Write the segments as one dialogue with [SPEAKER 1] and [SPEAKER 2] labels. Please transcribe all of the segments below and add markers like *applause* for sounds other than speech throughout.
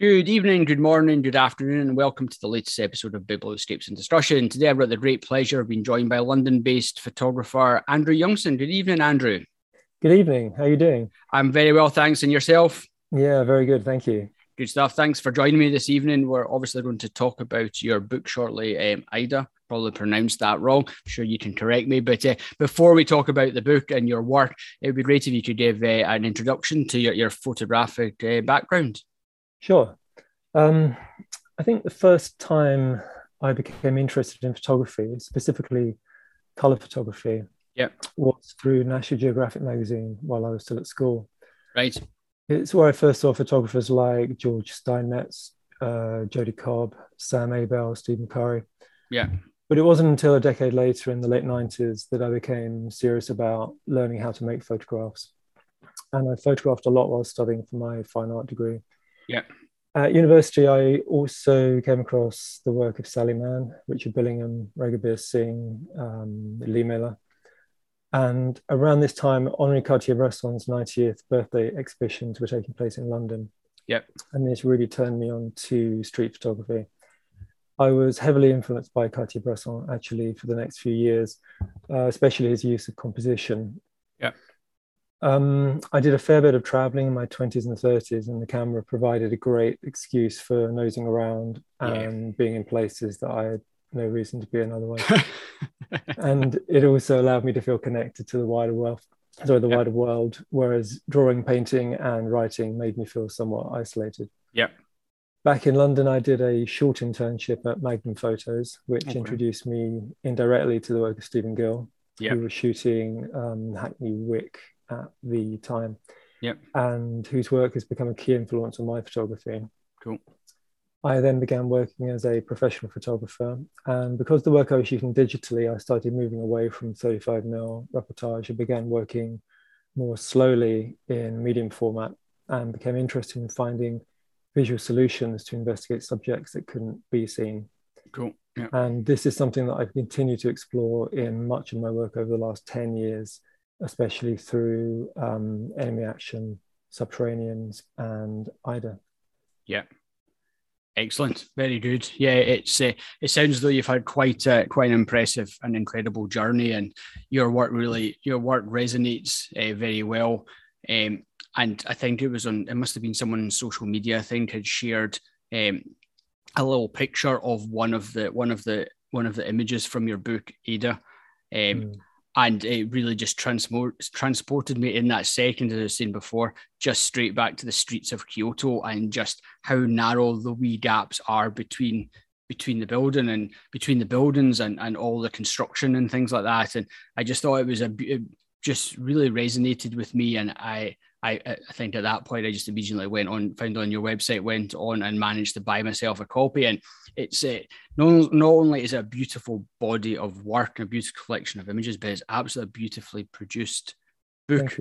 [SPEAKER 1] Good evening, good morning, good afternoon, and welcome to the latest episode of Escapes and Destruction. Today, I've got the great pleasure of being joined by London-based photographer Andrew Youngson. Good evening, Andrew.
[SPEAKER 2] Good evening. How are you doing?
[SPEAKER 1] I'm very well, thanks. And yourself?
[SPEAKER 2] Yeah, very good. Thank you.
[SPEAKER 1] Good stuff. Thanks for joining me this evening. We're obviously going to talk about your book shortly, um, Aida. Probably pronounced that wrong. I'm sure you can correct me. But uh, before we talk about the book and your work, it would be great if you could give uh, an introduction to your, your photographic uh, background.
[SPEAKER 2] Sure. Um, I think the first time I became interested in photography, specifically color photography,
[SPEAKER 1] yeah.
[SPEAKER 2] was through National Geographic magazine while I was still at school.
[SPEAKER 1] Right.
[SPEAKER 2] It's where I first saw photographers like George Steinmetz, uh, Jody Cobb, Sam Abell, Steve McCurry.
[SPEAKER 1] Yeah.
[SPEAKER 2] But it wasn't until a decade later in the late 90s that I became serious about learning how to make photographs. And I photographed a lot while studying for my fine art degree.
[SPEAKER 1] Yeah.
[SPEAKER 2] At university, I also came across the work of Sally Mann, Richard Billingham, Raghubir Singh, um, Lee Miller. And around this time, Henri Cartier-Bresson's 90th birthday exhibitions were taking place in London.
[SPEAKER 1] Yep.
[SPEAKER 2] And this really turned me on to street photography. I was heavily influenced by Cartier-Bresson actually for the next few years, uh, especially his use of composition.
[SPEAKER 1] Yeah.
[SPEAKER 2] Um, I did a fair bit of traveling in my 20s and 30s, and the camera provided a great excuse for nosing around and yeah. being in places that I had no reason to be in otherwise. *laughs* and it also allowed me to feel connected to the wider world. Sorry, the yep. wider world, whereas drawing, painting, and writing made me feel somewhat isolated.
[SPEAKER 1] Yep.
[SPEAKER 2] Back in London, I did a short internship at Magnum Photos, which okay. introduced me indirectly to the work of Stephen Gill,
[SPEAKER 1] yep.
[SPEAKER 2] who was shooting um, Hackney Wick at the time.
[SPEAKER 1] Yep.
[SPEAKER 2] And whose work has become a key influence on my photography.
[SPEAKER 1] Cool.
[SPEAKER 2] I then began working as a professional photographer. And because the work I was shooting digitally, I started moving away from 35mm reportage and began working more slowly in medium format and became interested in finding visual solutions to investigate subjects that couldn't be seen.
[SPEAKER 1] Cool. Yeah.
[SPEAKER 2] And this is something that I've continued to explore in much of my work over the last 10 years especially through um, enemy action, subterraneans, and Aida.
[SPEAKER 1] Yeah. Excellent, very good. Yeah, it's uh, it sounds though you've had quite a, quite an impressive and incredible journey, and your work really your work resonates uh, very well. Um, and I think it was on it must have been someone on social media I think had shared um, a little picture of one of the one of the one of the images from your book Ada. Um, mm and it really just transport, transported me in that second, as I was saying before, just straight back to the streets of Kyoto and just how narrow the wee gaps are between between the building and between the buildings and, and all the construction and things like that. And I just thought it was a it just really resonated with me, and I I, I think at that point I just immediately went on, found on your website, went on and managed to buy myself a copy. And it's uh, not, not only is it a beautiful body of work and a beautiful collection of images, but it's absolutely beautifully produced book.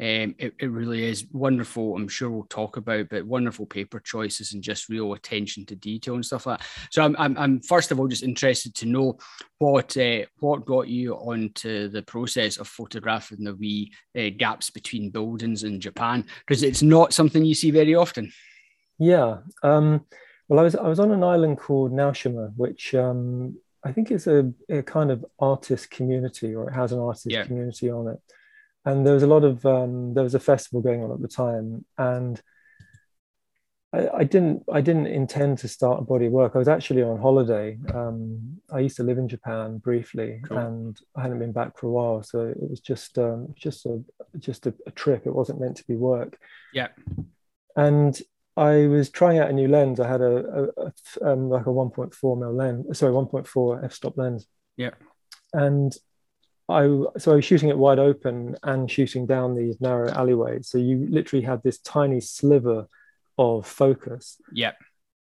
[SPEAKER 1] Um, it, it really is wonderful. I'm sure we'll talk about, but wonderful paper choices and just real attention to detail and stuff like that. So I'm, I'm, I'm first of all just interested to know what uh, what got you onto the process of photographing the wee uh, gaps between buildings in Japan because it's not something you see very often.
[SPEAKER 2] Yeah. Um, well, I was I was on an island called Naoshima, which um, I think is a, a, kind of artist community, or it has an artist yeah. community on it and there was a lot of um, there was a festival going on at the time and I, I, didn't I didn't intend to start a body of work. I was actually on holiday. Um, I used to live in Japan briefly, cool. and I hadn't been back for a while, so it was just um, just a just a, a, trip. It wasn't meant to be work.
[SPEAKER 1] Yeah.
[SPEAKER 2] And I was trying out a new lens. I had a, a, a um, like a 1.4 mil lens, sorry, 1.4 f-stop lens.
[SPEAKER 1] Yeah.
[SPEAKER 2] And I so I was shooting it wide open and shooting down these narrow alleyways. So you literally had this tiny sliver of focus.
[SPEAKER 1] Yeah.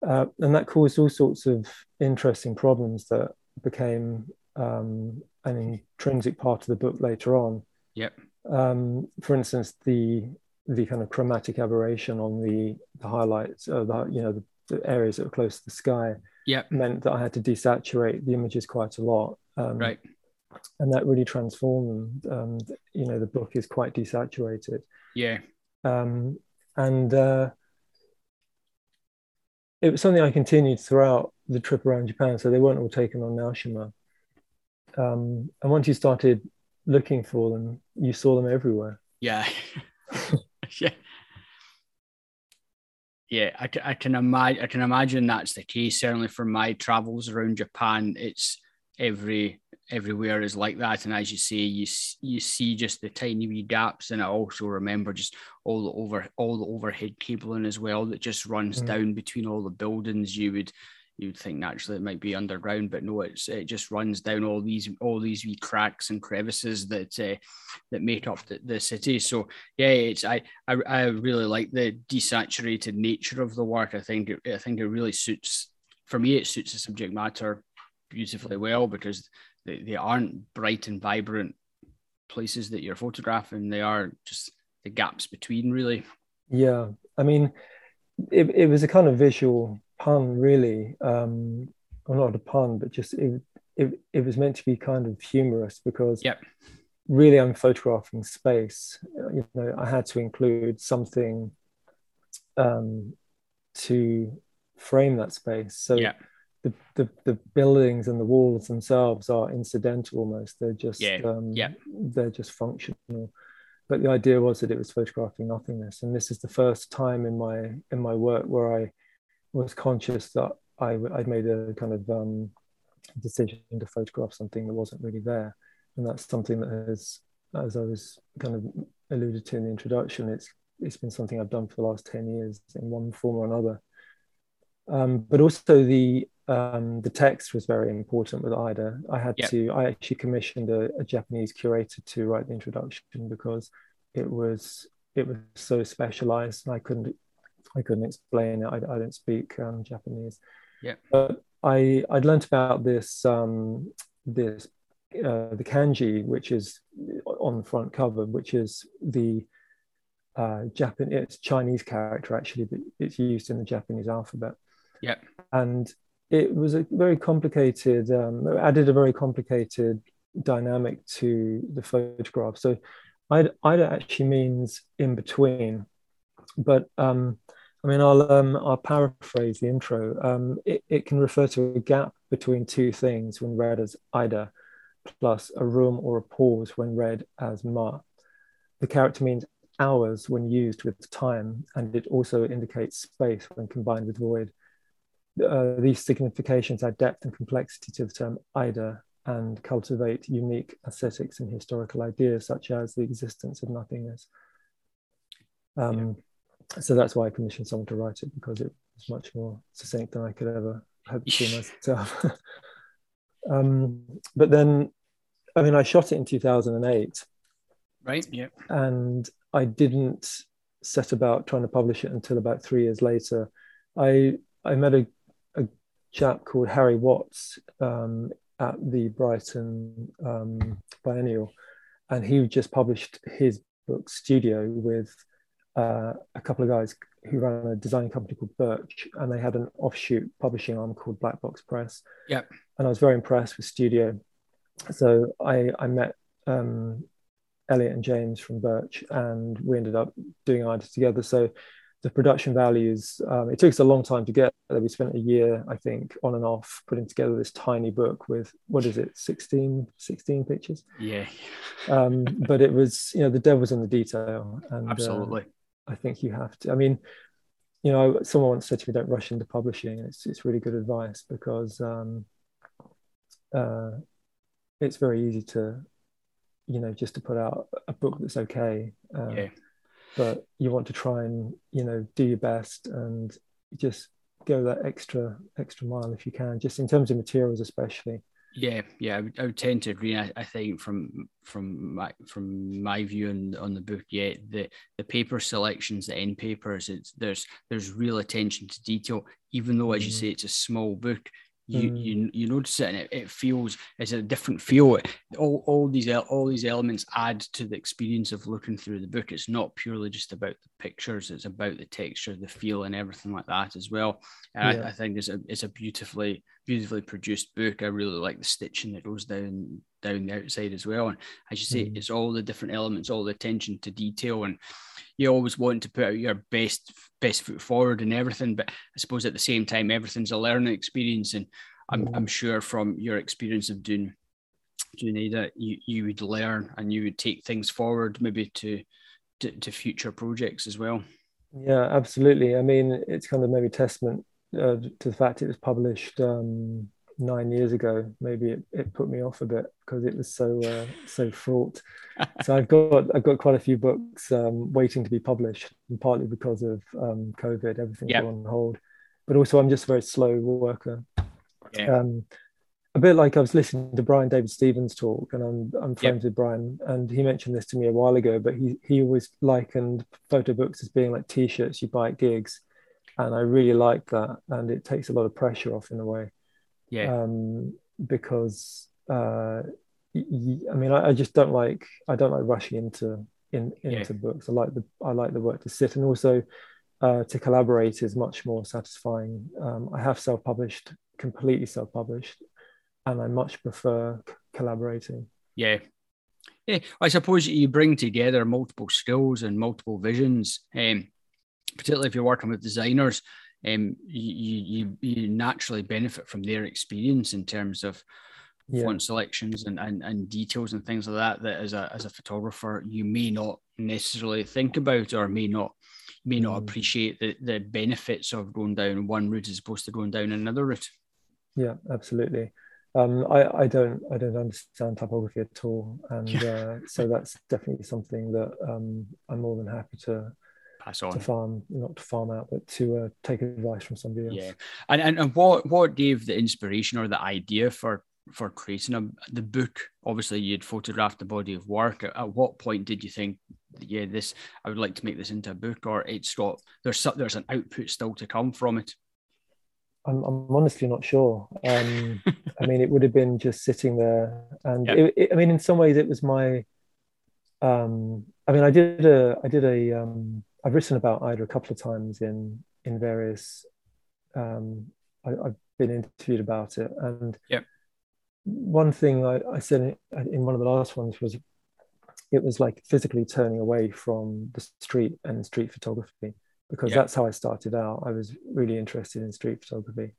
[SPEAKER 2] Uh, and that caused all sorts of interesting problems that became um, an intrinsic part of the book later on.
[SPEAKER 1] Yep.
[SPEAKER 2] Um, for instance, the the kind of chromatic aberration on the the highlights, uh, the you know the, the, areas that were close to the sky,
[SPEAKER 1] yep.
[SPEAKER 2] meant that I had to desaturate the images quite a lot.
[SPEAKER 1] Um, right
[SPEAKER 2] and that really transformed. Um, you know, the book is quite desaturated.
[SPEAKER 1] Yeah.
[SPEAKER 2] Um, and uh, it was something I continued throughout the trip around Japan. So they weren't all taken on Naoshima. Um, and once you started looking for them, you saw them everywhere.
[SPEAKER 1] Yeah. *laughs* *laughs* yeah. Yeah, I, I can imagine. I can imagine that's the case. Certainly for my travels around Japan, it's every everywhere is like that. And as you say, you you see just the tiny wee gaps, and I also remember just all the over all the overhead cabling as well that just runs mm. down between all the buildings. You would you would think naturally it might be underground, but no, it's it just runs down all these all these wee cracks and crevices that uh, that make up the, the city. So yeah, it's I, I I really like the desaturated nature of the work. I think it, I think it really suits for me. It suits the subject matter beautifully well because they, they aren't bright and vibrant places that you're photographing. They are just the gaps between, really.
[SPEAKER 2] Yeah, I mean, it, it was a kind of visual pun, really. Um, or not a pun, but just it, it, it was meant to be kind of humorous because
[SPEAKER 1] yep.
[SPEAKER 2] really I'm photographing space. You know, I had to include something um, to frame that space. So
[SPEAKER 1] yeah
[SPEAKER 2] the, the, the buildings and the walls themselves are incidental almost. They're just
[SPEAKER 1] yeah. Um, yeah.
[SPEAKER 2] they're just functional. But the idea was that it was photographing nothingness, and this is the first time in my in my work where I was conscious that I I'd made a kind of um, decision to photograph something that wasn't really there, and that's something that has, as I was kind of alluded to in the introduction, it's it's been something I've done for the last ten years in one form or another. Um, but also the um, the text was very important with Aida. I had yep. to, I actually commissioned a, a, Japanese curator to write the introduction because it was it was so specialized and I couldn't I couldn't explain it. I, I don't speak um, Japanese.
[SPEAKER 1] Yeah.
[SPEAKER 2] But I I'd learned about this um, this uh, the kanji, which is on the front cover, which is the uh, Japan. It's Chinese character actually, but it's used in the Japanese alphabet.
[SPEAKER 1] Yeah.
[SPEAKER 2] And it was a very complicated, um, added a very complicated dynamic to the photograph. So Aida, actually means in between, but um, I mean, I'll, um, I'll paraphrase the intro. Um, it, it can refer to a gap between two things when read as Aida, plus a room or a pause when read as Ma. The character means hours when used with time, and it also indicates space when combined with void uh, these significations add depth and complexity to the term Aida and cultivate unique aesthetics and historical ideas such as the existence of nothingness. Um, yeah. So that's why I commissioned someone to write it because it was much more succinct than I could ever hope to *laughs* myself. *laughs* um, but then, I mean, I shot it in 2008.
[SPEAKER 1] Right. Yeah.
[SPEAKER 2] And I didn't set about trying to publish it until about three years later. I I met a chap called Harry Watts um, at the Brighton um, Biennial, and he just published his book Studio with uh, a couple of guys who ran a design company called Birch, and they had an offshoot publishing arm called Black Box Press.
[SPEAKER 1] Yep.
[SPEAKER 2] And I was very impressed with Studio. So I, I met um, Elliot and James from Birch, and we ended up doing Aida together. So the production values um, it took us a long time to get there. We spent a year i think on and off putting together this tiny book with what is it 16 16 pictures?
[SPEAKER 1] Yeah.
[SPEAKER 2] Um, but it was you know the devil's in the detail and
[SPEAKER 1] absolutely.
[SPEAKER 2] Uh, i think you have to i mean you know someone once said to me don't rush into publishing. It's, it's really good advice because um, uh, it's very easy to you know just to put out a book that's okay.
[SPEAKER 1] Um, yeah
[SPEAKER 2] but you want to try and you know do your best and just go that extra extra mile if you can just in terms of materials especially
[SPEAKER 1] yeah yeah i would, I would tend to agree I, I, think from from my from my view on, on the book yeah the the paper selections the end papers it's there's there's real attention to detail even though as you mm. say it's a small book you mm. you you notice it and it, it feels it's a different feel all, all these all these elements add to the experience of looking through the book it's not purely just about the pictures it's about the texture the feel and everything like that as well and yeah. I, I, think it's a it's a beautifully beautifully produced book i really like the stitching that goes down down the outside as well. And as you say, mm. it's all the different elements, all the attention to detail, and you always want to put out your best best foot forward and everything. But I suppose at the same time, everything's a learning experience, and I'm. I'm sure from your experience of doing doing Aida, you you would learn and you would take things forward, maybe to to, to future projects as well.
[SPEAKER 2] Yeah, absolutely. I mean, it's kind of maybe testament uh, to the fact it was published um, nine years ago. Maybe it, it put me off a bit because it was so uh, so fraught. so I've got I've got quite a few books um, waiting to be published, and partly because of um, COVID, everything's yep. on hold. But also, I'm just a very slow worker. Yeah. Um, a bit like I was listening to Brian David Stevens talk, and I'm I'm friends yep. with Brian, and he mentioned this to me a while ago. But he he always likened photo books as being like T-shirts you buy at gigs, and I really like that, and it takes a lot of pressure off in a way.
[SPEAKER 1] Yeah.
[SPEAKER 2] Um, because uh, y- I mean, I, I, just don't like I don't like rushing into in into yeah. books. I like the I like the work to sit, and also uh, to collaborate is much more satisfying. Um, I have self-published, completely self-published, and I much prefer c- collaborating.
[SPEAKER 1] Yeah. Yeah, I suppose you bring together multiple skills and multiple visions, um, particularly if you're working with designers. Um, you, you you naturally benefit from their experience in terms of yeah. font selections and, and, and details and things like that. That as a as a photographer you may not necessarily think about or may not may not mm. appreciate the, the benefits of going down one route as opposed to going down another route.
[SPEAKER 2] Yeah, absolutely um, I, I don't I don't understand typography at all, and uh, so that's definitely something that um, I'm more than happy to
[SPEAKER 1] pass on
[SPEAKER 2] to farm, not to farm out, but to uh, take advice from somebody else.
[SPEAKER 1] Yeah, and, and and what what gave the inspiration or the idea for for creating a, the book? Obviously, you'd photographed the body of work. At, at what point did you think, yeah, this I would like to make this into a book, or it's got there's there's an output still to come from it?
[SPEAKER 2] I'm, I'm honestly not sure. Um, *laughs* I mean, it would have been just sitting there, and yep. it, it, I mean, in some ways, it was my. Um, I mean, I did a, I did a, um, I've written about Aida a couple of times in in various. Um, I, have been interviewed about it, and
[SPEAKER 1] yep.
[SPEAKER 2] one thing I, I said in, in one of the last ones was, it was like physically turning away from the street and street photography because yeah. that's how I started out. I was really interested in street photography.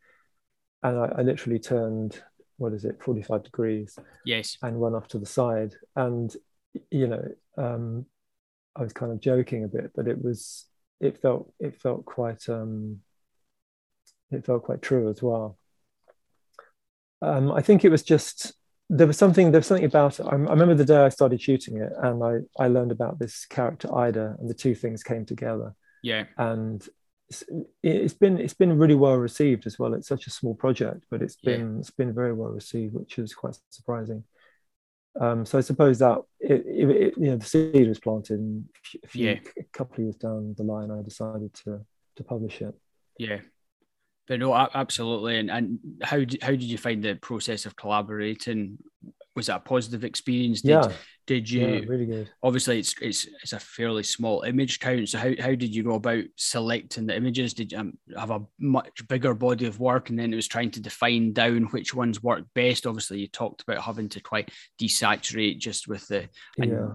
[SPEAKER 2] And I, I, literally turned, what is it, 45 degrees.
[SPEAKER 1] Yes.
[SPEAKER 2] And went off to the side. And, you know, um, I was kind of joking a bit, but it was, it felt, it felt quite, um, it felt quite true as well. Um, I think it was just, there was something, there was something about it. I, I remember the day I started shooting it and I, I learned about this character Aida, and the two things came together
[SPEAKER 1] yeah.
[SPEAKER 2] And it's, it's been it's been really well received as well. It's such a small project, but it's been yeah. it's been very well received, which is quite surprising. Um, so I suppose that it, it, it, you know the seed was planted, and a, few, yeah. a couple of years down the line, I decided to to publish it.
[SPEAKER 1] Yeah, but no, absolutely. And and how did, how did you find the process of collaborating? Was that a positive experience? Did,
[SPEAKER 2] yeah,
[SPEAKER 1] did you
[SPEAKER 2] yeah, really good?
[SPEAKER 1] Obviously, it's it's it's a fairly small image count. So how, how did you go about selecting the images? Did you um, have a much bigger body of work, and then it was trying to define down which ones work best? Obviously, you talked about having to quite desaturate just with the
[SPEAKER 2] yeah.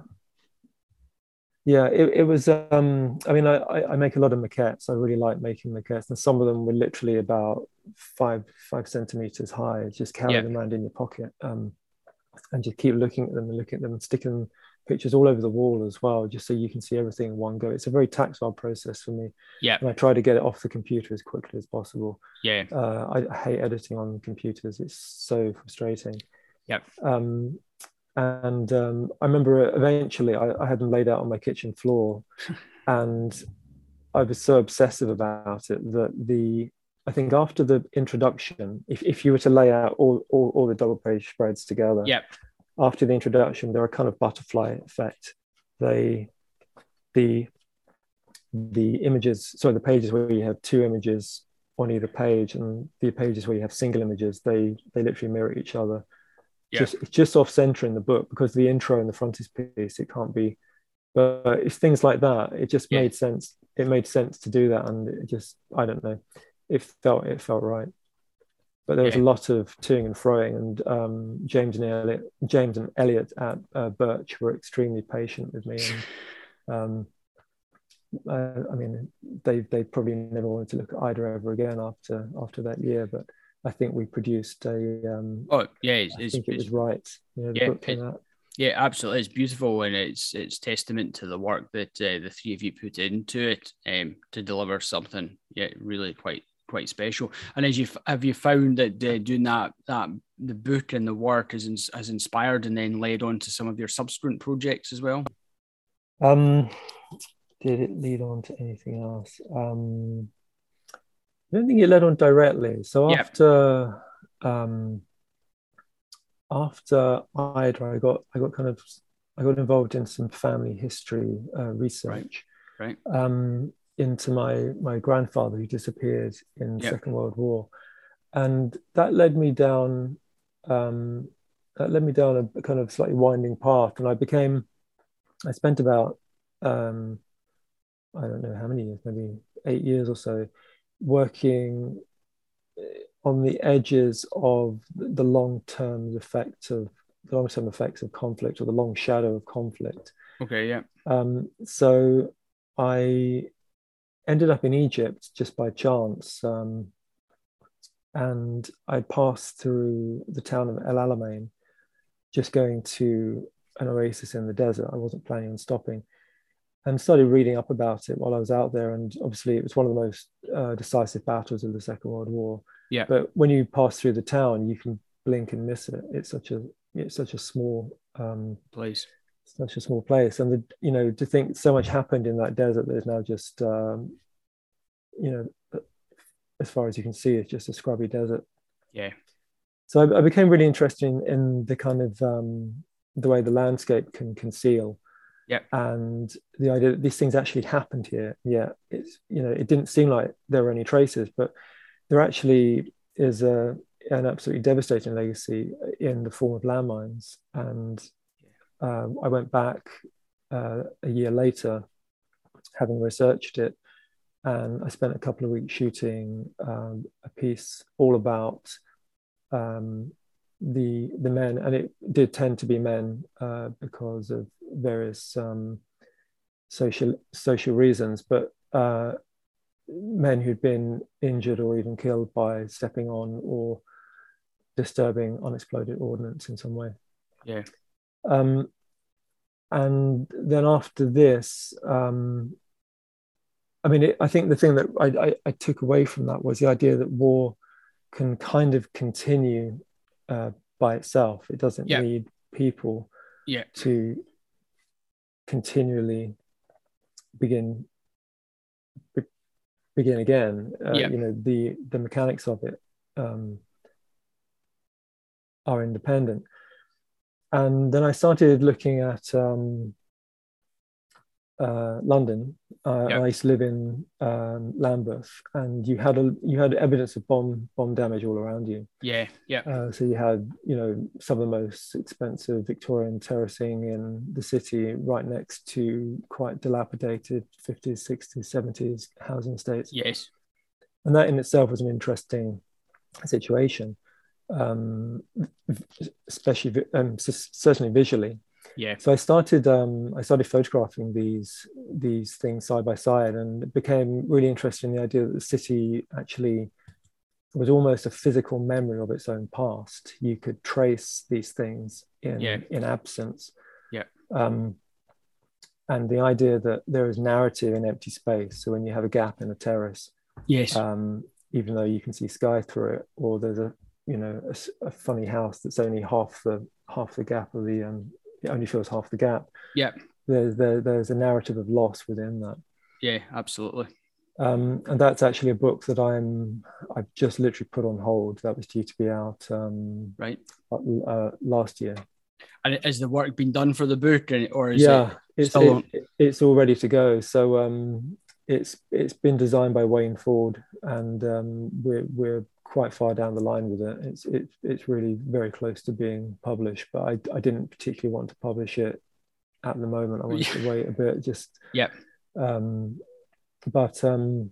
[SPEAKER 2] Yeah, it, it was. Um, I mean, I, I make a lot of maquettes. I really like making maquettes, and some of them were literally about five five centimeters high. Just carry yeah. them around in your pocket. Um, and just keep looking at them and looking at them and sticking pictures all over the wall as well, just so you can see everything in one go. It's a very tactile process for me.
[SPEAKER 1] Yeah.
[SPEAKER 2] And I try to get it off the computer as quickly as possible.
[SPEAKER 1] Yeah.
[SPEAKER 2] Uh, I, hate editing on computers. It's so frustrating.
[SPEAKER 1] Yep.
[SPEAKER 2] Um, and um, I remember eventually I, I had them laid out on my kitchen floor *laughs* and I was so obsessive about it that the I think after the introduction, if, if you were to lay out all, all, all the double page spreads together,
[SPEAKER 1] yep.
[SPEAKER 2] after the introduction, there are kind of butterfly effect. They, the, the images, so the pages where you have two images on either page and the pages where you have single images, they, they literally mirror each other. Yep. Just, it's just off center in the book because the intro and the frontispiece, it can't be, but it's things like that. It just made sense. It made sense to do that. And it just, I don't know it felt it felt right. but there was yeah. a lot of toing and froing, and um, James and Elliot, James and Elliot at uh, Birch were extremely patient with me. And, *laughs* um, uh, I mean, they they probably never wanted to look at Aida ever again after after that year, but I think we produced a. Um,
[SPEAKER 1] oh yeah, it's, I
[SPEAKER 2] think it was right.
[SPEAKER 1] You know, yeah, it, yeah, absolutely. It's beautiful, and it's it's testament to the work that uh, the three of you put into it um, to deliver something. Yeah, really quite quite special. And as you have you found that uh, doing that that the book and the work has has inspired and then led on to some of your subsequent projects as well.
[SPEAKER 2] Um, did it lead on to anything else? Um, I don't think it led on directly. So after um, after Aida, I got I got kind of I got involved in some family history uh, research.
[SPEAKER 1] Right.
[SPEAKER 2] right. Um, into my my grandfather who disappeared in yep. Second World War, and that led me down um, that led me down a kind of slightly winding path, and I became I spent about um, I don't know how many years, maybe eight years or so, working on the edges of the long term effects of the long term effects of conflict or the long shadow of conflict.
[SPEAKER 1] Okay, yeah.
[SPEAKER 2] Um, so I ended up in Egypt just by chance. Um, and I passed through the town of El Alamein, just going to an oasis in the desert. I wasn't planning on stopping and started reading up about it while I was out there. And obviously, it was one of the most uh, decisive battles of the Second World War.
[SPEAKER 1] Yeah.
[SPEAKER 2] But when you pass through the town, you can blink and miss it. It's such a it's such a small um,
[SPEAKER 1] place
[SPEAKER 2] such a small place. And the, you know to think so much happened in that desert there's now just um, you know as far as you can see it's just a scrubby desert.
[SPEAKER 1] Yeah.
[SPEAKER 2] So i, I became really interested in, in, the kind of um, the way the landscape can conceal.
[SPEAKER 1] Yeah
[SPEAKER 2] and the idea that these things actually happened here. Yeah it's you know it didn't seem like there were any traces but there actually is a an absolutely devastating legacy in the form of landmines. And um, I went back uh, a year later, having researched it, and I spent a couple of weeks shooting um, a piece all about um, the the men, and it did tend to be men uh, because of various um, social social reasons, but uh, men who'd been injured or even killed by stepping on or disturbing unexploded ordnance in some way.
[SPEAKER 1] Yeah.
[SPEAKER 2] Um, and then after this, um, I mean, it, I think the thing that I, I, I, took away from that was the idea that war can kind of continue uh, by itself. It doesn't yeah. need people
[SPEAKER 1] yeah.
[SPEAKER 2] to continually begin be, begin again. Uh, yeah. You know, the the mechanics of it um, are independent and then I started looking at um, uh, London. Uh, yep. I used to live in um, Lambeth, and you had a you had evidence of bomb bomb damage all around you.
[SPEAKER 1] Yeah, yeah.
[SPEAKER 2] Uh, so you had you know some of the most expensive Victorian terracing in the city, right next to quite dilapidated 50s, 60s, 70s housing estates.
[SPEAKER 1] Yes,
[SPEAKER 2] and that in itself was an interesting situation um, especially um, certainly visually.
[SPEAKER 1] Yeah.
[SPEAKER 2] So I started um, I started photographing these these things side by side, and became really interested in the idea that the city actually was almost a physical memory of its own past. You could trace these things in yeah. in absence.
[SPEAKER 1] Yeah.
[SPEAKER 2] Um, and the idea that there is narrative in empty space. So when you have a gap in a terrace,
[SPEAKER 1] yes,
[SPEAKER 2] um, even though you can see sky through it, or there's a you know a, a, funny house that's only half the half the gap of the um it only fills half the gap.
[SPEAKER 1] Yeah.
[SPEAKER 2] There's there, there's a narrative of loss within that.
[SPEAKER 1] Yeah absolutely.
[SPEAKER 2] Um and that's actually a book that i'm i've just literally put on hold. That was due to be out um
[SPEAKER 1] right.
[SPEAKER 2] uh, last year.
[SPEAKER 1] And has the work been done for the book or is
[SPEAKER 2] yeah
[SPEAKER 1] it
[SPEAKER 2] it's it, it's all ready to go. So um it's it's been designed by Wayne Ford, and um, we're we're quite far down the line with it. It's it's it's really very close to being published, but I I didn't particularly want to publish it at the moment. I wanted to wait a bit, just
[SPEAKER 1] yeah.
[SPEAKER 2] Um, but um,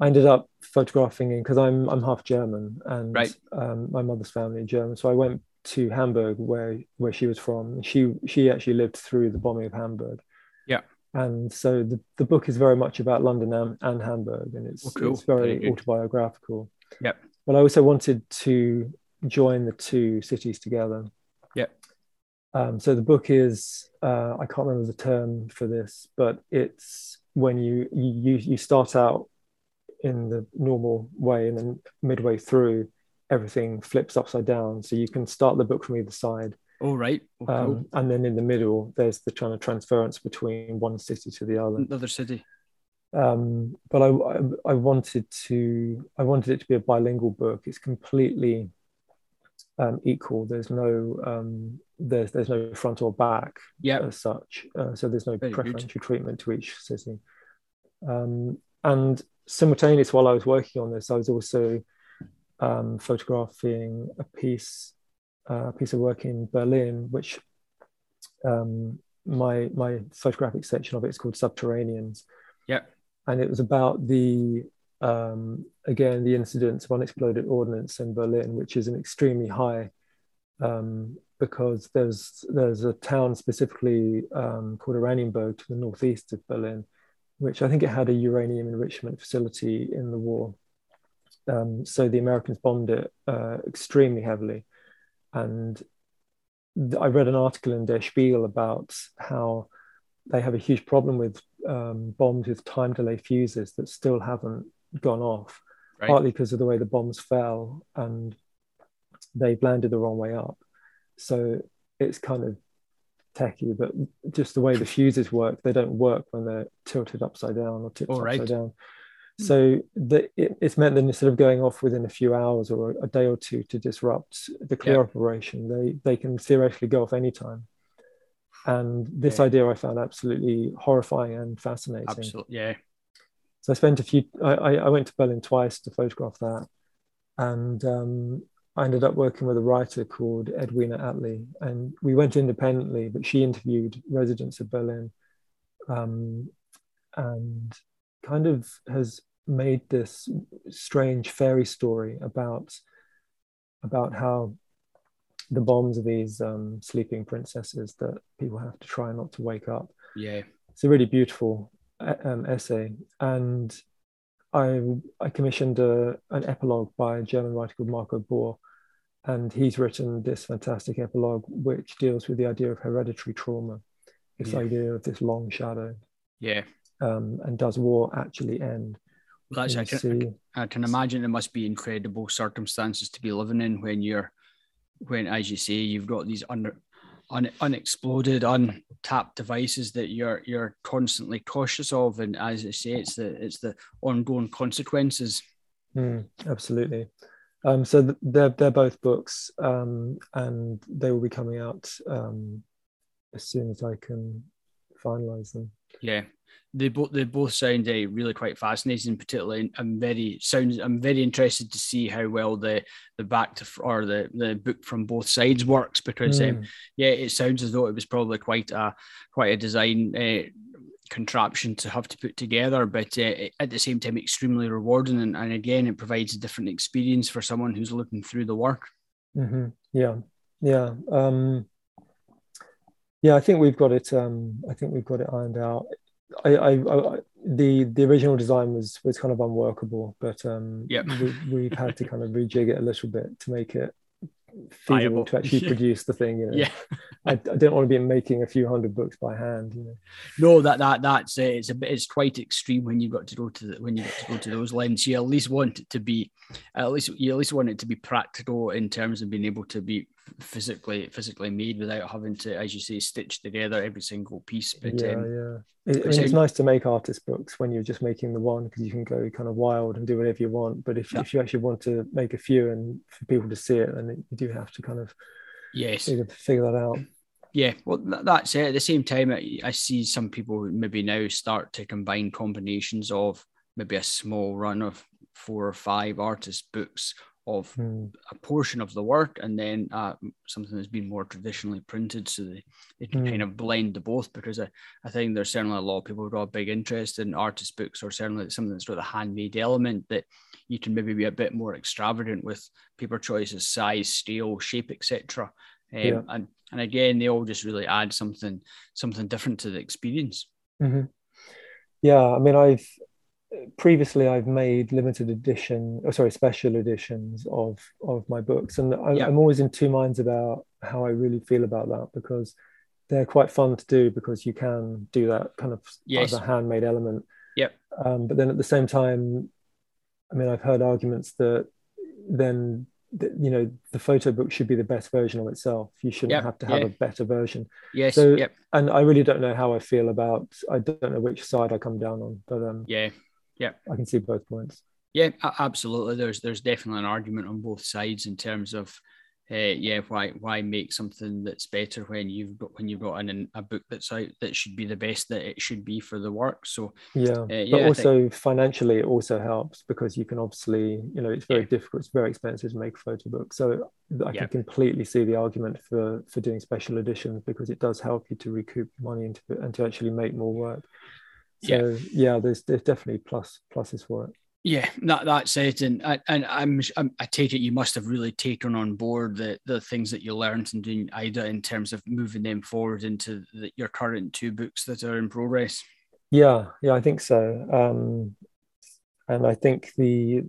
[SPEAKER 2] I ended up photographing in because I'm I'm half German and
[SPEAKER 1] right.
[SPEAKER 2] um, my mother's family in German. So I went to Hamburg where where she was from. She she actually lived through the bombing of Hamburg.
[SPEAKER 1] Yeah.
[SPEAKER 2] And so the, the book is very much about London and, and Hamburg, and it's oh, cool. it's very autobiographical.
[SPEAKER 1] Yep.
[SPEAKER 2] But I also wanted to join the two cities together.
[SPEAKER 1] Yep.
[SPEAKER 2] Um, so the book is uh, I can't remember the term for this, but it's when you you you start out in the normal way, and then midway through, everything flips upside down. So you can start the book from either side.
[SPEAKER 1] All right.
[SPEAKER 2] Cool. um, and then in the middle, there's the kind of transference between one city to the other.
[SPEAKER 1] Another city.
[SPEAKER 2] Um, but I, I, I wanted to I wanted it to be a bilingual book. It's completely um, equal. There's no um, there's there's no front or back
[SPEAKER 1] yeah.
[SPEAKER 2] as such. Uh, so there's no Very preferential good. treatment to each city. Um, and simultaneous while I was working on this, I was also um, photographing a piece uh, a piece of work in Berlin, which um, my my photographic section of it is called Subterraneans.
[SPEAKER 1] Yeah,
[SPEAKER 2] and it was about the um, again the incidents of unexploded ordnance in Berlin, which is an extremely high um, because there's there's a town specifically um, called Oranienburg to the northeast of Berlin, which I think it had a uranium enrichment facility in the war. Um, so the Americans bombed it uh, extremely heavily, and I read an article in Der Spiegel about how they have a huge problem with um, bombs with time delay fuses that still haven't gone off, right. partly because of the way the bombs fell and they've landed the wrong way up. So it's kind of techy, but just the way the fuses work, they don't work when they're tilted upside down or tipped right. upside down. Hmm. So the, it, it's meant that instead of going off within a few hours or a day or two to disrupt the clear yeah. operation, they they can theoretically go off anytime. And this yeah. idea I found absolutely horrifying and fascinating.
[SPEAKER 1] Absolutely, yeah.
[SPEAKER 2] So I spent a few. I, I went to Berlin twice to photograph that, and um, I ended up working with a writer called Edwina Attlee, and we went independently, but she interviewed residents of Berlin, um, and kind of has made this strange fairy story about about how the bombs are these um, sleeping princesses that people have to try not to wake up.
[SPEAKER 1] Yeah,
[SPEAKER 2] it's a really beautiful um, essay, and I I commissioned a, an epilogue by a German writer called Marco Bohr, and he's written this fantastic epilogue which deals with the idea of hereditary trauma, this yeah. idea of this long shadow.
[SPEAKER 1] Yeah.
[SPEAKER 2] Um, and does war actually end?
[SPEAKER 1] Well, that's, I can, I can imagine it must be incredible circumstances to be living in when you're, when as you say, you've got these under, un, unexploded, untapped devices that you're you're constantly cautious of, and as I say, it's the it's the ongoing consequences.
[SPEAKER 2] Mm, absolutely. Um, so they're they're both books, um, and they will be coming out um, as soon as I can finalize them.
[SPEAKER 1] Yeah, they both they both sound uh, really quite fascinating. Particularly, I'm very sounds I'm very interested to see how well the the back to or the the book from both sides works because mm. um, yeah, it sounds as though it was probably quite a quite a design. Uh, contraption to have to put together, but uh, at the same time, extremely rewarding. And, and, again, it provides a different experience for someone who's looking through the work.
[SPEAKER 2] Mm-hmm. Yeah, yeah, um, yeah. I think we've got it. Um, I think we've got it ironed out. I, I, I, the the original design was was kind of unworkable, but um,
[SPEAKER 1] yeah,
[SPEAKER 2] we, we've had to kind of rejig it a little bit to make it feasible to actually *laughs* produce the thing. You know,
[SPEAKER 1] yeah. *laughs*
[SPEAKER 2] I, I don't want to be making a few hundred books by hand. You know,
[SPEAKER 1] no, that that that's uh, it's a bit it's quite extreme when you've got to go to the, when you get to go to those lengths. You at least want it to be, at least you at least want it to be practical in terms of being able to be physically physically made without having to, as you say, stitch together every single piece.
[SPEAKER 2] But yeah, um, yeah. It, I mean, it's nice to make artist books when you're just making the one because you can go kind of wild and do whatever you want. But if, yeah. if you actually want to make a few and for people to see it, then you do have to kind of
[SPEAKER 1] yes
[SPEAKER 2] figure, figure that out.
[SPEAKER 1] Yeah, well, that's it. At the same time, I, I see some people maybe now start to combine combinations of maybe a small run of four or five artist books of mm. a portion of the work and then uh, something that's been more traditionally printed so they, they can mm. kind of blend the both because I, I think there's certainly a lot of people who have a big interest in artist books or certainly something that's got a handmade element that you can maybe be a bit more extravagant with paper choices size scale shape etc um, yeah. and and again they all just really add something something different to the experience
[SPEAKER 2] mm-hmm. yeah i mean i've previously I've made limited edition, oh, sorry, special editions of of my books, and I, yeah. I'm always in two minds about how I really feel about that because they're quite fun to do because you can do that kind of yes. as a handmade element.
[SPEAKER 1] Yep.
[SPEAKER 2] Um, but then at the same time, I mean, I've heard arguments that then you know the photo book should be the best version of itself you shouldn't yep, have to have yeah. a better version
[SPEAKER 1] yes
[SPEAKER 2] so
[SPEAKER 1] yep.
[SPEAKER 2] and i really don't know how i feel about i don't know which side i come down on but um
[SPEAKER 1] yeah yeah,
[SPEAKER 2] I can see both points.
[SPEAKER 1] Yeah, absolutely. There's there's definitely an argument on both sides in terms of uh, yeah, why why make something that's better when you've got when you've got an, a book that's out that should be the best that it should be for the work. So
[SPEAKER 2] yeah, uh, yeah but also think... financially, it also helps because you can obviously you know it's very yeah. difficult, it's very expensive to make a photo books. So I yeah. can completely see the argument for for doing special editions because it does help you to recoup money into it and to actually make more work. So yeah, yeah there's there's definitely plus pluses for it.
[SPEAKER 1] Yeah, that that's it, and and I'm, I'm, i take it you must have really taken on board the the things that you learned in doing Aida in terms of moving them forward into the, your current two books that are in progress.
[SPEAKER 2] Yeah, yeah, I think so. Um, and I think the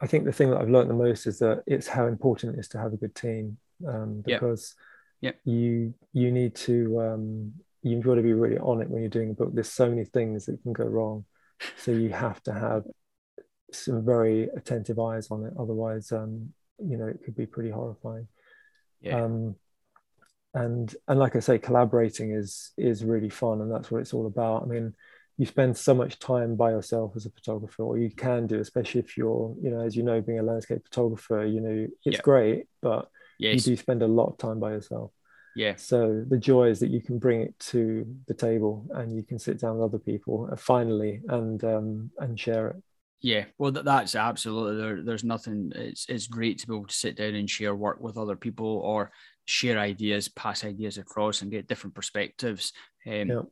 [SPEAKER 2] I think the thing that I've learned the most is that it's how important it is to have a good team um, because
[SPEAKER 1] yep.
[SPEAKER 2] Yep. you you need to um, you've got to be really on it when you're doing a book. There's so many things that can go wrong, so you have to have some very attentive eyes on it. Otherwise, um, you know, it could be pretty horrifying.
[SPEAKER 1] Yeah. Um,
[SPEAKER 2] and and like I say, collaborating is is really fun, and that's what it's all about. I mean, you spend so much time by yourself as a photographer, or you can do, especially if you're, you know, as you know, being a landscape photographer, you know, it's yeah. great, but yes. you do spend a lot of time by yourself.
[SPEAKER 1] Yeah.
[SPEAKER 2] So the joy is that you can bring it to the table and you can sit down with other people uh, finally and um, and share it.
[SPEAKER 1] Yeah, well, that's absolutely there. There's nothing. It's it's great to be able to sit down and share work with other people or share ideas, pass ideas across, and get different perspectives. Um, yeah.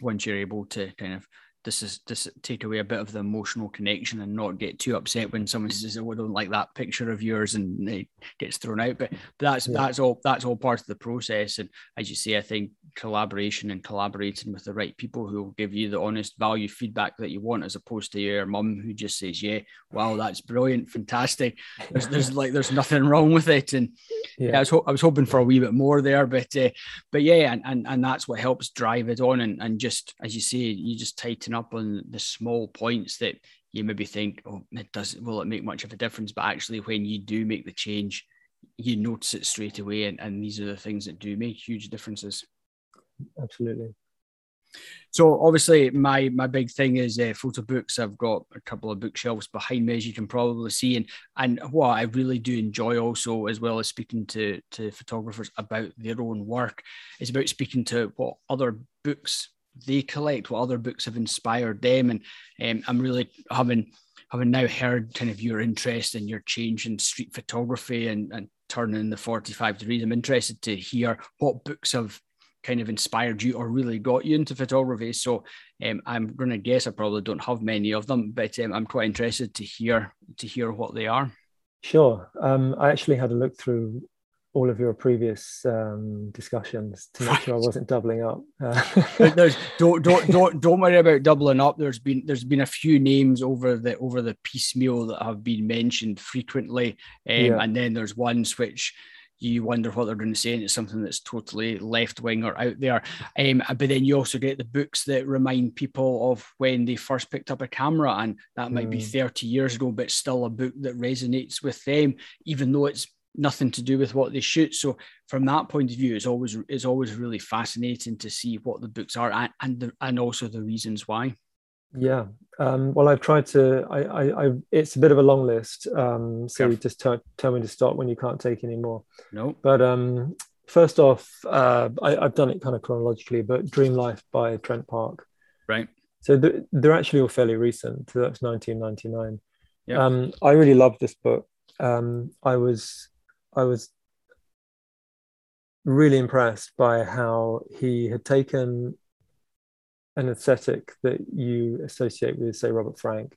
[SPEAKER 1] Once you're able to kind of this is this take away a bit of the emotional connection and not get too upset when someone says, "Oh, I don't like that picture of yours," and it gets thrown out. But, but that's yeah. that's all that's all part of the process. And as you say, I think collaboration and collaborating with the right people who will give you the honest value feedback that you want, as opposed to your mum who just says, "Yeah, wow, that's brilliant, fantastic." There's, there's like there's nothing wrong with it, and yeah, yeah I was ho- I was hoping for a wee bit more there, but uh, but yeah, and, and and that's what helps drive it on, and and just as you say, you just tighten up on the small points that you maybe think, oh, it does will it make much of a difference? But actually, when you do make the change, you notice it straight away, and, and these are the things that do make huge differences.
[SPEAKER 2] Absolutely.
[SPEAKER 1] So obviously, my my big thing is uh, photo books. I've got a couple of bookshelves behind me, as you can probably see, and and what I really do enjoy also, as well as speaking to to photographers about their own work, is about speaking to what other books they collect, what other books have inspired them, and um, I'm really having having now heard kind of your interest and your change in street photography and and turning the 45 degrees. I'm interested to hear what books have kind of inspired you or really got you into photography. So um, I'm going to guess I probably don't have many of them, but um, I'm quite interested to hear to hear what they are.
[SPEAKER 2] Sure. Um, I actually had a look through all of your previous um, discussions to make sure I wasn't doubling up. Uh, *laughs*
[SPEAKER 1] don't don't don't don't worry about doubling up. There's been there's been a few names over the over the piecemeal that have been mentioned frequently, um, yeah. and then there's ones which you wonder what they're going to say, and it's something that's totally left wing or out there. Um, but then you also get the books that remind people of when they first picked up a camera, and that might mm. be 30 years ago, but still a book that resonates with them, even though it's nothing to do with what they shoot. So from that point of view, it's always it's always really fascinating to see what the books are and and, the, and also the reasons why.
[SPEAKER 2] Yeah. Um, well, I've tried to. I, I, I, it's a bit of a long list. Um, so you just t- tell me to stop when you can't take any more.
[SPEAKER 1] No.
[SPEAKER 2] But um, first off, uh, I, I've done it kind of chronologically. But Dream Life by Trent Parke.
[SPEAKER 1] Right.
[SPEAKER 2] So they're, they're actually all fairly recent. So that's 1999. Yeah. Um, I really love this book um, I was I was really impressed by how he had taken an aesthetic that you associate with, say, Robert Frank,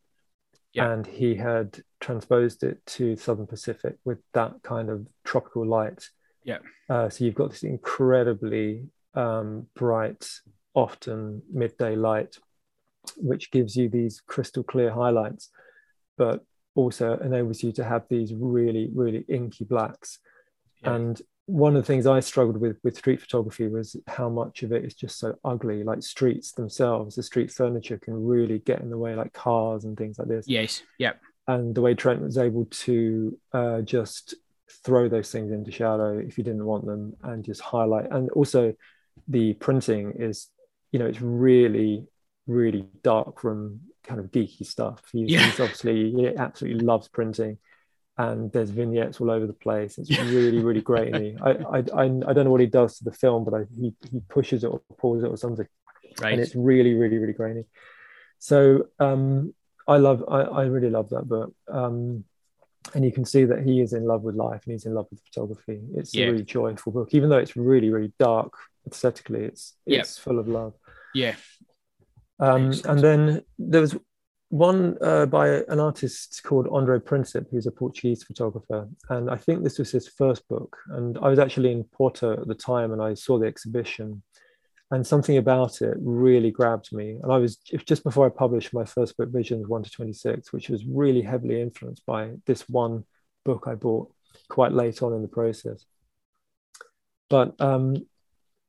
[SPEAKER 2] yeah. and he had transposed it to Southern Pacific with that kind of tropical light.
[SPEAKER 1] Yeah.
[SPEAKER 2] Uh, so you've got this incredibly um, bright, often midday light, which gives you these crystal clear highlights, but also enables you to have these really, really inky blacks. Yeah. And one of the things I struggled with with street photography was how much of it is just so ugly, like streets themselves. The street furniture can really get in the way, like cars and things like this.
[SPEAKER 1] Yes. Yep.
[SPEAKER 2] And the way Trent was able to uh, just throw those things into shadow if you didn't want them and just highlight. And also, the printing is, you know, it's really, really dark from kind of geeky stuff. He's, yeah. he's obviously he absolutely loves printing and there's vignettes all over the place. It's really, really grainy. I, I, I, I don't know what he does to the film, but I, he, he pushes it or pulls it or something. Right. And it's really, really, really grainy. So um, I love, I, I really love that book. Um, and you can see that he is in love with life and he's in love with photography. It's yeah. a really joyful book, even though it's really, really dark aesthetically. It's it's full of love.
[SPEAKER 1] Yeah.
[SPEAKER 2] Um, and then there was one uh, by an artist called Andre Principe, who's a Portuguese photographer. And I think this was his first book. And I was actually in Porto at the time and I saw the exhibition. And something about it really grabbed me. And I was just before I published my first book, Visions 1 to 26, which was really heavily influenced by this one book I bought quite late on in the process. But um,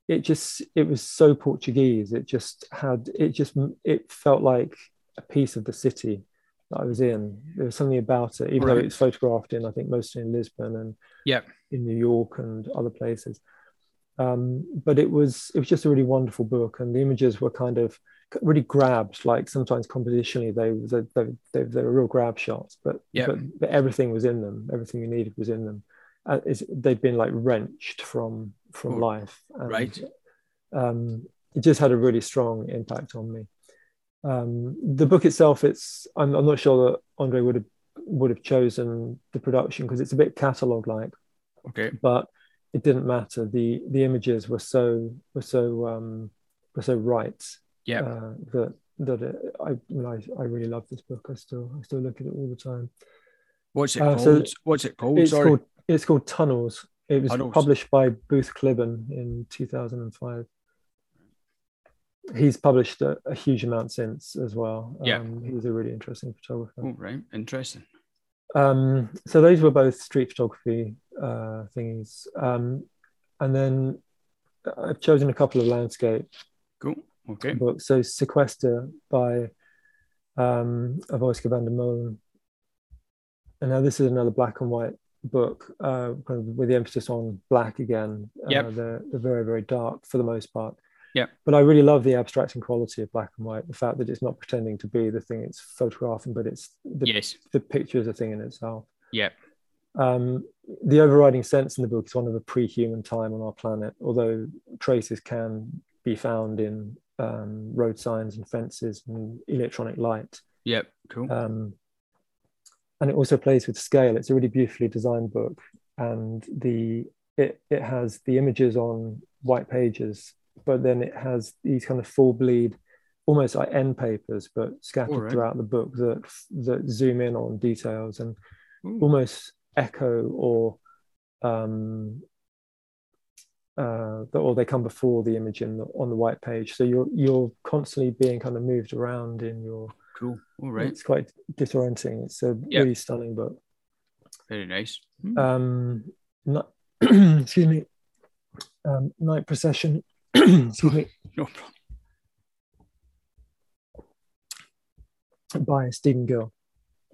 [SPEAKER 2] it just, it was so Portuguese. It just had, it just, it felt like a piece of the city that I was in. There was something about it, even right. though it's photographed in, I think, mostly in Lisbon and
[SPEAKER 1] yeah,
[SPEAKER 2] in New York and other places. Um, but it was it was just a really wonderful book, and the images were kind of really grabbed. Like sometimes compositionally, they they they, they, were real grab shots, but,
[SPEAKER 1] yeah.
[SPEAKER 2] but but everything was in them. Everything you needed was in them. Uh, they'd been like wrenched from from oh, life,
[SPEAKER 1] and, right?
[SPEAKER 2] Um, it just had a really strong impact on me um, the book itself, it's I'm, I'm, not sure that Andre would have would have chosen the production because it's a bit catalog like.
[SPEAKER 1] Okay.
[SPEAKER 2] But it didn't matter. the The images were so were so um, were so right.
[SPEAKER 1] Yeah.
[SPEAKER 2] Uh, that that it, I, I I really love this book. I still I still look at it all the time.
[SPEAKER 1] What's it uh, called? So What's it called?
[SPEAKER 2] It's
[SPEAKER 1] Sorry.
[SPEAKER 2] called it's called Tunnels. It was published by Booth-Clibborn in 2005 he's published a, a, huge amount since as well.
[SPEAKER 1] Yeah, um,
[SPEAKER 2] he was a really interesting photographer.
[SPEAKER 1] Oh, right, interesting.
[SPEAKER 2] Um, so those were both street photography uh, thingies, um, and then I've chosen a couple of landscape.
[SPEAKER 1] Cool. Okay.
[SPEAKER 2] Books. So Sequester by um, Awoiska van der Molen. And now this is another black and white book, uh, kind of with the emphasis on black again.
[SPEAKER 1] Yeah.
[SPEAKER 2] Uh, they're, they're very, very dark for the most part.
[SPEAKER 1] Yeah.
[SPEAKER 2] But I really love the abstracting quality of black and white. The fact that it's not pretending to be the thing it's photographing, but it's the,
[SPEAKER 1] yes.
[SPEAKER 2] the picture is a thing in itself.
[SPEAKER 1] Yeah.
[SPEAKER 2] Um, the overriding sense in the book is one of a pre-human time on our planet, although traces can be found in um, road signs and fences and electronic light.
[SPEAKER 1] Yep, cool.
[SPEAKER 2] Um, and it also plays with scale. It's a really beautifully designed book, and the it it has the images on white pages but then it has these kind of full bleed, almost like end papers, but scattered right. throughout the book that that zoom in on details and Ooh. almost echo or um, uh, or they come before the image in the, on the white page. So you're you're constantly being kind of moved around in your.
[SPEAKER 1] Cool. All right.
[SPEAKER 2] It's quite disorienting. It's a yep. really stunning book.
[SPEAKER 1] Very nice.
[SPEAKER 2] Mm. Um, not, *clears throat* excuse me. Um, Night Procession *clears throat* excuse me.
[SPEAKER 1] No problem.
[SPEAKER 2] By Stephen Gill.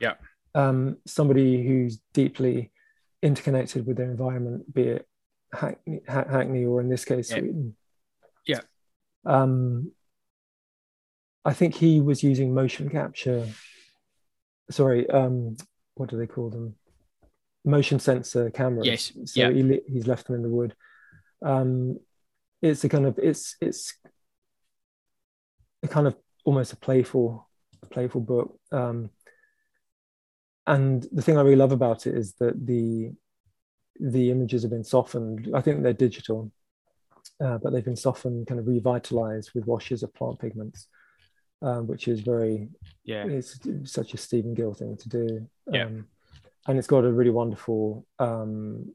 [SPEAKER 1] Yeah.
[SPEAKER 2] Um, somebody who's deeply interconnected with their environment, be it Hackney, Hackney or in this case. Sweden.
[SPEAKER 1] Yeah.
[SPEAKER 2] Um, I think he was using motion capture. Sorry, um, what do they call them? Motion sensor cameras.
[SPEAKER 1] Yes.
[SPEAKER 2] So
[SPEAKER 1] yeah.
[SPEAKER 2] he, he's left them in the wood. Um, it's a kind of it's it's a kind of almost a playful a playful book um, and the thing I really love about it is that the the images have been softened. I think they're digital, uh, but they've been softened, kind of revitalized with washes of plant pigments, um, which is very
[SPEAKER 1] yeah.
[SPEAKER 2] It's such a Stephen Gill thing to do.
[SPEAKER 1] Yeah.
[SPEAKER 2] Um, and it's got a really wonderful um,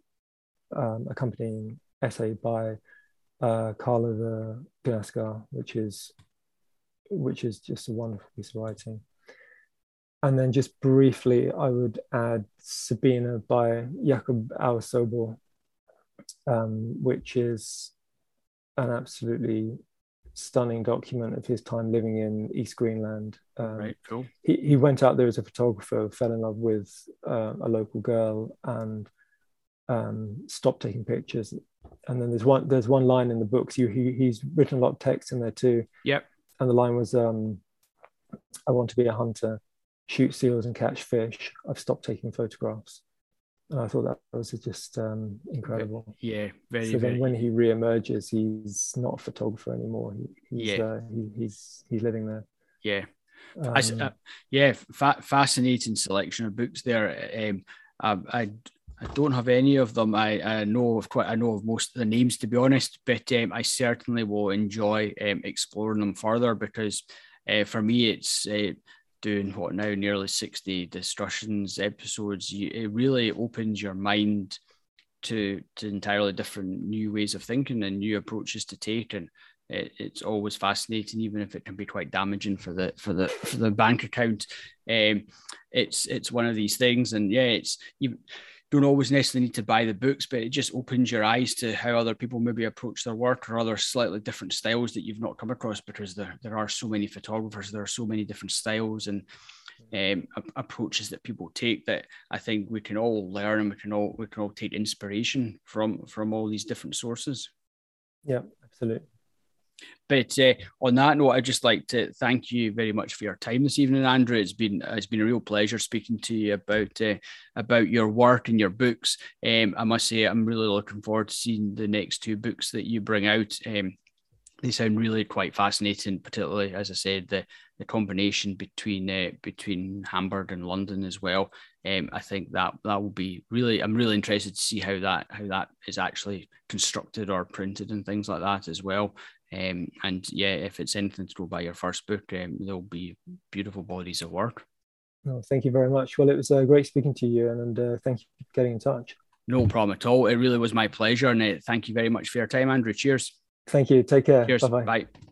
[SPEAKER 2] um, accompanying essay by uh, Karl Ove Knausgård, which is which is just a wonderful piece of writing. And then just briefly, I would add Sabine by Jacob Aue um, which is an absolutely stunning document of his time living in East Greenland.
[SPEAKER 1] Um, right, cool.
[SPEAKER 2] He, he went out there as a photographer, fell in love with uh, a local girl, and um, stopped taking pictures. And then there's one there's one line in the books. You he, he's written a lot of text in there too.
[SPEAKER 1] Yep.
[SPEAKER 2] And the line was, um, "I want to be a hunter, shoot seals and catch fish. I've stopped taking photographs." And I thought that was just um, incredible.
[SPEAKER 1] Yeah, very.
[SPEAKER 2] So
[SPEAKER 1] very...
[SPEAKER 2] then, when he re-emerges, he's not a photographer anymore. He, he's, yeah, uh, he, he's he's living there.
[SPEAKER 1] Yeah, um, I, uh, yeah, fa- fascinating selection of books there. Um, I, I I don't have any of them. I, I know of quite I know of most of the names to be honest, but um, I certainly will enjoy um, exploring them further because uh, for me it's uh, doing what now nearly 60 discussions episodes you, it really opens your mind to to entirely different new ways of thinking and new approaches to take and it, it's always fascinating even if it can be quite damaging for the for the for the bank account. Um it's it's one of these things and yeah it's you don't always necessarily need to buy the books, but it just opens your eyes to how other people maybe approach their work or other slightly different styles that you've not come across because there, there are so many photographers, there are so many different styles and um, approaches that people take that I think we can all learn and we can all we can all take inspiration from from all these different sources.
[SPEAKER 2] Yeah, absolutely.
[SPEAKER 1] But uh, on that note, I'd just like to thank you very much for your time this evening, Andrew. It's been it's been a real pleasure speaking to you about uh, about your work and your books. Um, I must say, I'm really looking forward to seeing the next two books that you bring out. Um, they sound really quite fascinating, particularly as I said, the the combination between uh, between Hamburg and London as well. Um, I think that that will be really. I'm really interested to see how that how that is actually constructed or printed and things like that as well. Um, and yeah, if it's anything to go by your first book, um, there'll be beautiful bodies of work.
[SPEAKER 2] No, thank you very much. Well, it was uh, great speaking to you, and, and uh, thank you for getting in touch.
[SPEAKER 1] No problem at all. It really was my pleasure, and uh, thank you very much for your time, Andrew. Cheers.
[SPEAKER 2] Thank you. Take care.
[SPEAKER 1] Cheers. Bye-bye. Bye.